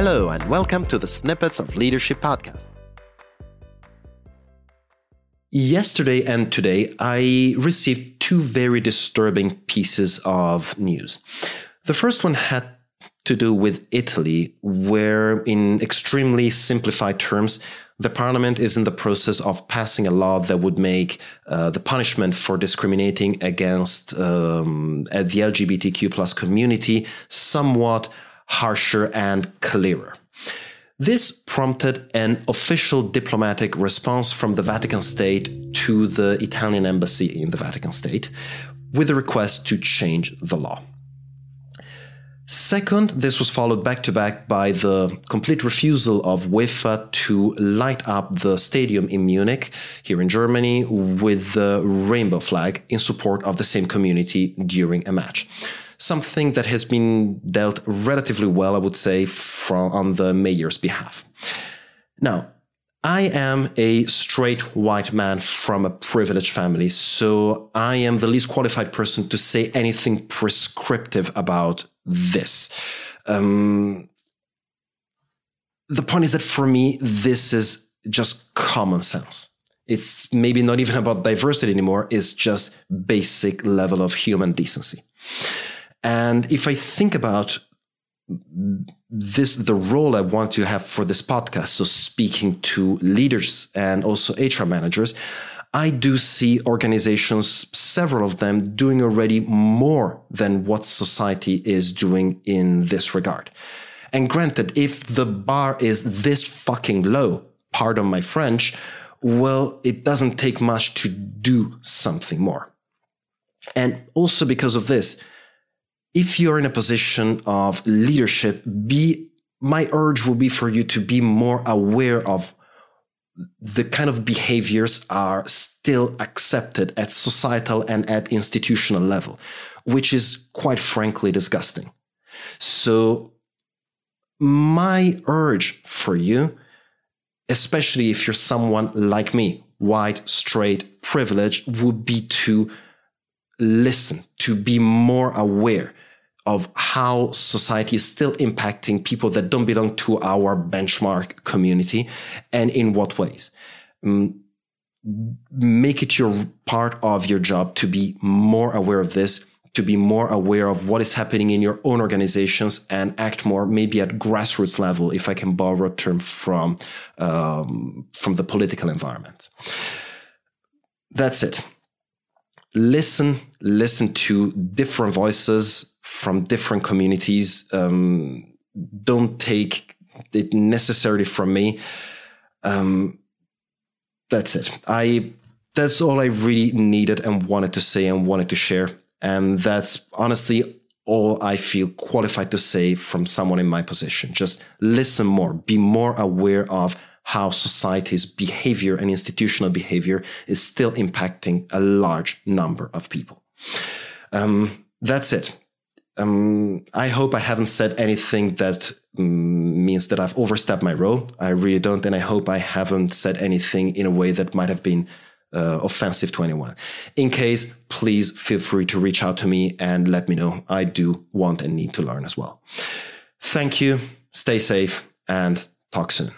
Hello, and welcome to the Snippets of Leadership podcast. Yesterday and today, I received two very disturbing pieces of news. The first one had to do with Italy, where, in extremely simplified terms, the parliament is in the process of passing a law that would make uh, the punishment for discriminating against um, the LGBTQ plus community somewhat harsher and clearer. This prompted an official diplomatic response from the Vatican State to the Italian embassy in the Vatican State with a request to change the law. Second, this was followed back to back by the complete refusal of UEFA to light up the stadium in Munich, here in Germany, with the rainbow flag in support of the same community during a match. Something that has been dealt relatively well, I would say, from, on the mayor's behalf. Now, I am a straight white man from a privileged family, so I am the least qualified person to say anything prescriptive about this. Um, the point is that for me, this is just common sense. It's maybe not even about diversity anymore, it's just basic level of human decency. And if I think about this the role I want to have for this podcast, so speaking to leaders and also HR managers, I do see organizations, several of them, doing already more than what society is doing in this regard. And granted, if the bar is this fucking low, pardon my French, well, it doesn't take much to do something more. And also because of this, if you're in a position of leadership, be my urge will be for you to be more aware of the kind of behaviors are still accepted at societal and at institutional level, which is quite frankly disgusting. So, my urge for you, especially if you're someone like me, white, straight, privileged, would be to listen, to be more aware of how society is still impacting people that don't belong to our benchmark community and in what ways. Um, make it your part of your job to be more aware of this, to be more aware of what is happening in your own organizations and act more maybe at grassroots level, if I can borrow a term from, um, from the political environment. That's it. Listen, listen to different voices from different communities. Um, don't take it necessarily from me. Um, that's it. I that's all I really needed and wanted to say and wanted to share. And that's honestly all I feel qualified to say from someone in my position. Just listen more, be more aware of how society's behavior and institutional behavior is still impacting a large number of people. Um, that's it. Um, I hope I haven't said anything that um, means that I've overstepped my role. I really don't. And I hope I haven't said anything in a way that might have been uh, offensive to anyone. In case, please feel free to reach out to me and let me know. I do want and need to learn as well. Thank you. Stay safe and talk soon.